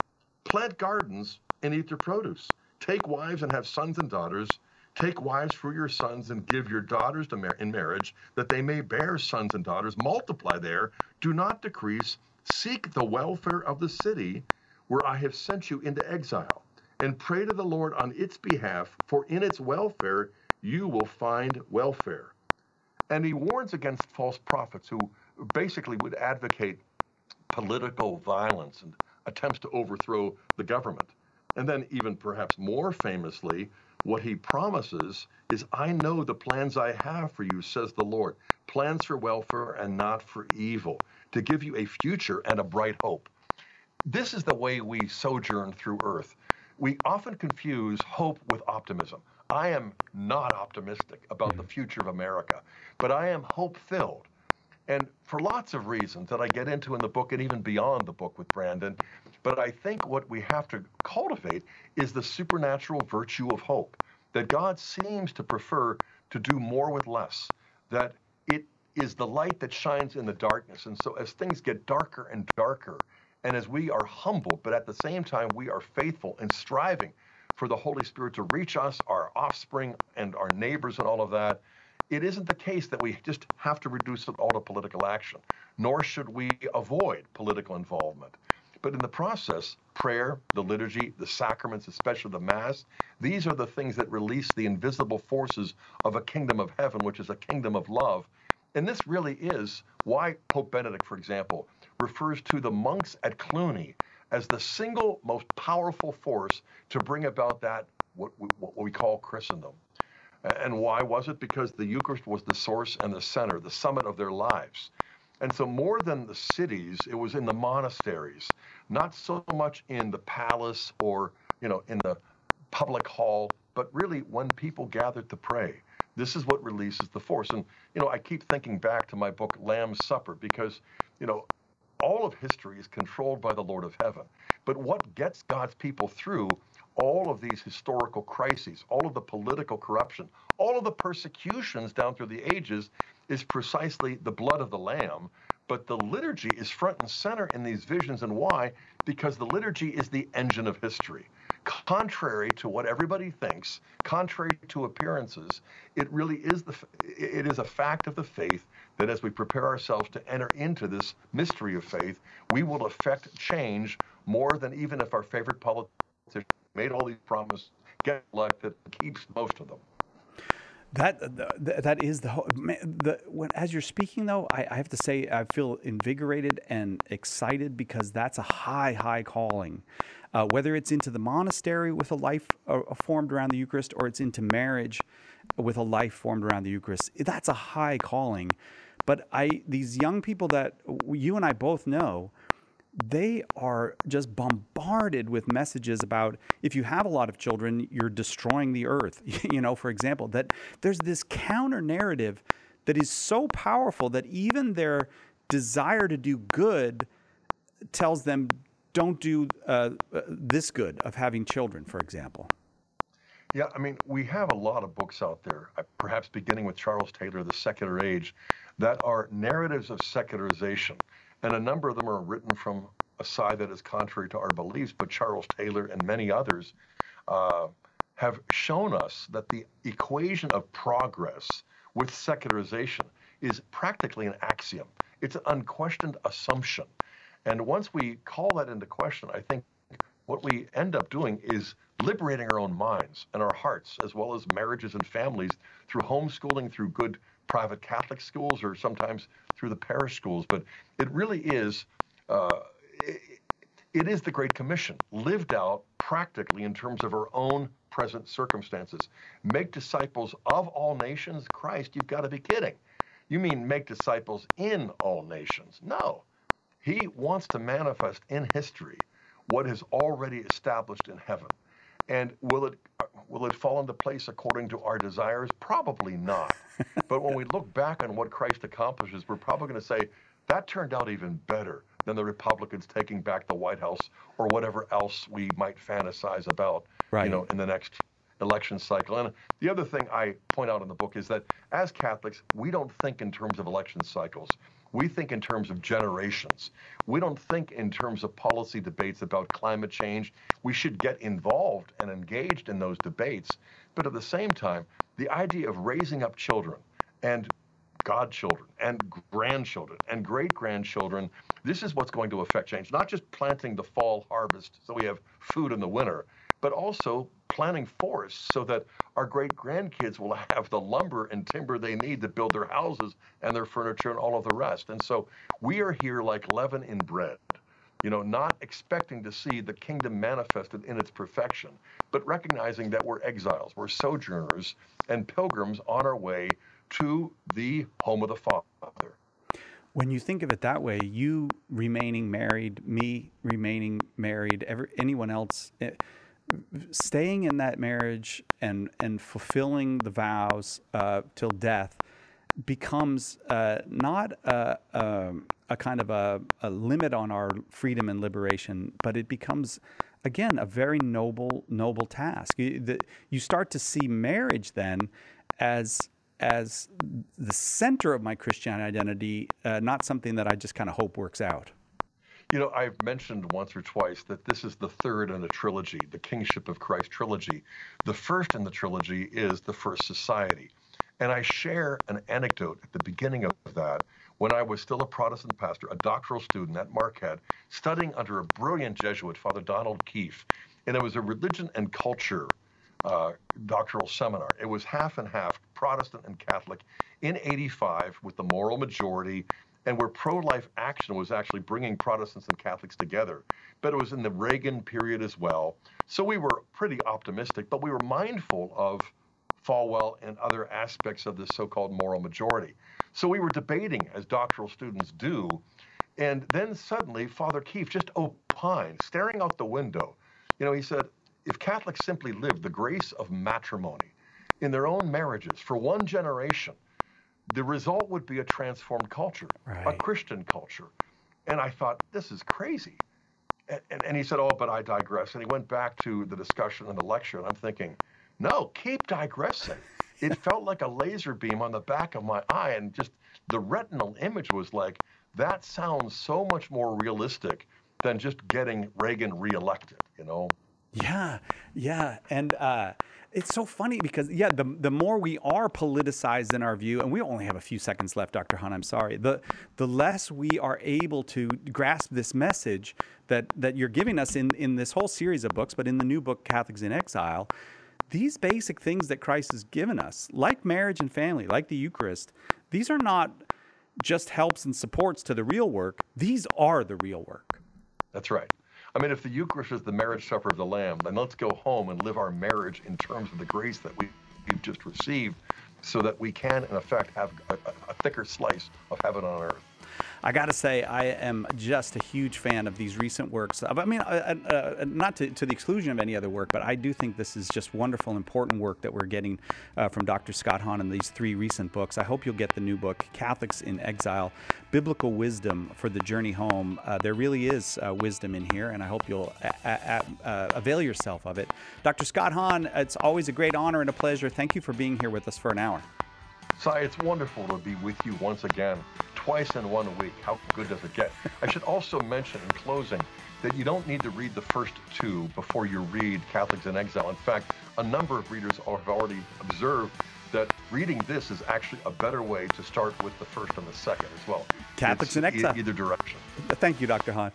plant gardens and eat their produce Take wives and have sons and daughters. Take wives for your sons and give your daughters mar- in marriage, that they may bear sons and daughters. Multiply there. Do not decrease. Seek the welfare of the city where I have sent you into exile, and pray to the Lord on its behalf, for in its welfare you will find welfare. And he warns against false prophets who basically would advocate political violence and attempts to overthrow the government. And then, even perhaps more famously, what he promises is, I know the plans I have for you, says the Lord plans for welfare and not for evil, to give you a future and a bright hope. This is the way we sojourn through earth. We often confuse hope with optimism. I am not optimistic about the hmm. future of America, but I am hope filled. And for lots of reasons that I get into in the book and even beyond the book with Brandon, but I think what we have to cultivate is the supernatural virtue of hope, that God seems to prefer to do more with less, that it is the light that shines in the darkness. And so as things get darker and darker, and as we are humble, but at the same time we are faithful and striving for the Holy Spirit to reach us, our offspring, and our neighbors, and all of that, it isn't the case that we just have to reduce it all to political action, nor should we avoid political involvement. But in the process, prayer, the liturgy, the sacraments, especially the Mass, these are the things that release the invisible forces of a kingdom of heaven, which is a kingdom of love. And this really is why Pope Benedict, for example, refers to the monks at Cluny as the single most powerful force to bring about that, what we, what we call Christendom. And why was it? Because the Eucharist was the source and the center, the summit of their lives. And so, more than the cities, it was in the monasteries, not so much in the palace or, you know, in the public hall, but really when people gathered to pray. This is what releases the force. And, you know, I keep thinking back to my book, Lamb's Supper, because, you know, all of history is controlled by the Lord of heaven. But what gets God's people through all of these historical crises, all of the political corruption, all of the persecutions down through the ages is precisely the blood of the Lamb. But the liturgy is front and center in these visions. And why? Because the liturgy is the engine of history. contrary to what everybody thinks, contrary to appearances, it really is the it is a fact of the faith that as we prepare ourselves to enter into this mystery of faith, we will affect change more than even if our favorite politician made all these promises, get elected, keeps most of them. That that is the, the when as you're speaking though, I, I, have to say I feel invigorated and excited because that's a high high calling. Uh, whether it's into the monastery with a life uh, formed around the Eucharist or it's into marriage with a life formed around the Eucharist, that's a high calling. But I these young people that you and I both know they are just bombarded with messages about if you have a lot of children, you're destroying the earth. *laughs* you know, for example, that there's this counter narrative that is so powerful that even their desire to do good tells them don't do uh, uh this good of having children, for example. Yeah, I mean, we have a lot of books out there, uh, perhaps beginning with Charles Taylor, The Secular Age, that are narratives of secularization. And a number of them are written from a side that is contrary to our beliefs, but Charles Taylor and many others uh, have shown us that the equation of progress with secularization is practically an axiom. It's an unquestioned assumption. And once we call that into question, I think what we end up doing is liberating our own minds and our hearts, as well as marriages and families, through homeschooling, through good private Catholic schools, or sometimes through the parish schools. But it really is. Uh, it, it is the Great Commission, lived out practically in terms of our own present circumstances. Make disciples of all nations. Christ, you've got to be kidding. You mean make disciples in all nations? No. He wants to manifest in history what is already established in heaven. And will it will it fall into place according to our desires? Probably not. *laughs* but when we look back on what Christ accomplishes, we're probably going to say that turned out even better than the Republicans taking back the White House or whatever else we might fantasize about, right. you know, in the next election cycle. And the other thing I point out in the book is that as Catholics, we don't think in terms of election cycles. We think in terms of generations. We don't think in terms of policy debates about climate change. We should get involved and engaged in those debates. But at the same time, the idea of raising up children and godchildren and grandchildren and great grandchildren, this is what's going to affect change. Not just planting the fall harvest so we have food in the winter, but also planting forests so that our great grandkids will *laughs* have the lumber and timber they need to build their houses and their furniture and all of the rest. And so we are here like leaven in bread, you know, not expecting to see the kingdom manifested in its perfection, but recognizing that we're exiles, we're sojourners and pilgrims on our way to the home of the Father. When you think of it that way, you remaining married, me remaining married, every, anyone else. It, eh, staying in that marriage and and fulfilling the vows uh, till death becomes uh, not a, a, a, kind of a, a, limit on our freedom and liberation, but it becomes again a very noble noble task. You, the, you start to see marriage then as as the center of my Christian identity, uh, not something that I just kind of hope works out. You know, I've mentioned once or twice that this is the third in a trilogy, the Kingship of Christ trilogy. The first in the trilogy is the First Society. And I share an anecdote at the beginning of that when I was still a Protestant pastor, a doctoral student at Marquette, studying under a brilliant Jesuit, Father Donald Keefe. And it was a religion and culture uh, doctoral seminar. It was half and half, Protestant and Catholic, in 85 with the moral majority and where pro life action was actually bringing Protestants and Catholics together. But it was in the Reagan period as well. So we were pretty optimistic, but we were mindful of Falwell and other aspects of this so called moral majority. So we were debating, as doctoral students do. And then suddenly, Father Keefe just opined, staring out the window. You know, he said, if Catholics simply lived the grace of matrimony in their own marriages for one generation, the result would be a transformed culture, right. a Christian culture. And I thought, this is crazy. And, and, and, he said, oh, but I digress. And he went back to the discussion and the lecture. And I'm thinking, no, keep digressing. *laughs* it felt like a laser beam on the back of my eye. And just the retinal image was like, that sounds so much more realistic than just getting Reagan reelected, you know? Yeah, yeah, and uh, it's so funny because yeah, the the more we are politicized in our view, and we only have a few seconds left, Dr. Hahn. I'm sorry. The the less we are able to grasp this message that that you're giving us in in this whole series of books, but in the new book Catholics in Exile, these basic things that Christ has given us, like marriage and family, like the Eucharist, these are not just helps and supports to the real work. These are the real work. That's right. I mean, if the Eucharist is the marriage supper of the Lamb, then let's go home and live our marriage in terms of the grace that we, have just received so that we can, in effect, have a, a thicker slice of heaven on earth. I got to say, I am just a huge fan of these recent works. I mean, uh, uh, uh, not to, to, the exclusion of any other work, but I do think this is just wonderful, important work that we're getting uh, from Dr. Scott Hahn in these three recent books. I hope you'll get the new book, Catholics in Exile Biblical Wisdom for the Journey Home. Uh, there really is uh, wisdom in here, and I hope you'll a- a- avail yourself of it. Dr. Scott Hahn, it's always a great honor and a pleasure. Thank you for being here with us for an hour. Cy, it's wonderful to be with you once again, twice in one week. How good does it get? I should also mention in closing that you don't need to read the first two before you read Catholics in Exile. In fact, a number of readers have already observed that reading this is actually a better way to start with the first and the second as well. Catholics it's in Exile. E- either direction. Thank you, Dr. Hahn.